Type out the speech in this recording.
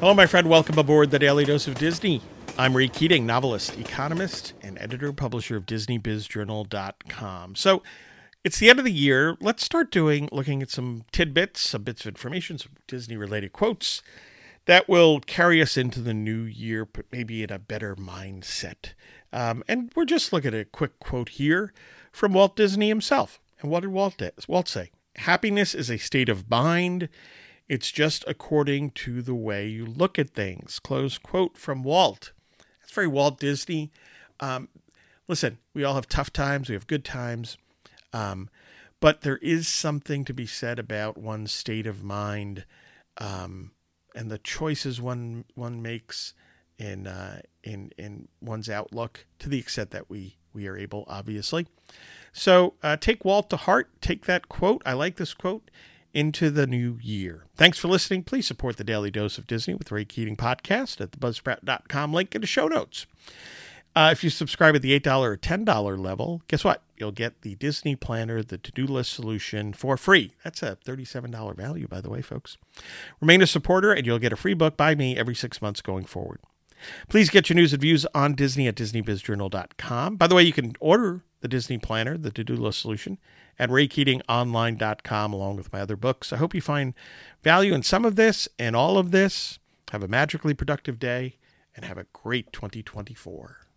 Hello, my friend. Welcome aboard the Daily Dose of Disney. I'm Ray Keating, novelist, economist, and editor publisher of DisneyBizJournal.com. So it's the end of the year. Let's start doing looking at some tidbits, some bits of information, some Disney related quotes that will carry us into the new year, but maybe in a better mindset. Um, and we're just looking at a quick quote here from Walt Disney himself. And what did Walt, Walt say? Happiness is a state of mind it's just according to the way you look at things. Close quote from Walt. That's very Walt Disney. Um, listen, we all have tough times, we have good times. Um, but there is something to be said about one's state of mind um, and the choices one one makes in uh, in in one's outlook to the extent that we we are able, obviously. So uh, take Walt to heart. Take that quote. I like this quote into the new year. Thanks for listening. Please support the Daily Dose of Disney with Ray Keating podcast at the buzzsprout.com link in the show notes. Uh, if you subscribe at the $8 or $10 level, guess what? You'll get the Disney Planner, the to do list solution for free. That's a $37 value, by the way, folks. Remain a supporter, and you'll get a free book by me every six months going forward. Please get your news and views on Disney at DisneyBizJournal.com. By the way, you can order the Disney Planner, the to do list solution, at raykeatingonline.com along with my other books. I hope you find value in some of this and all of this. Have a magically productive day and have a great 2024.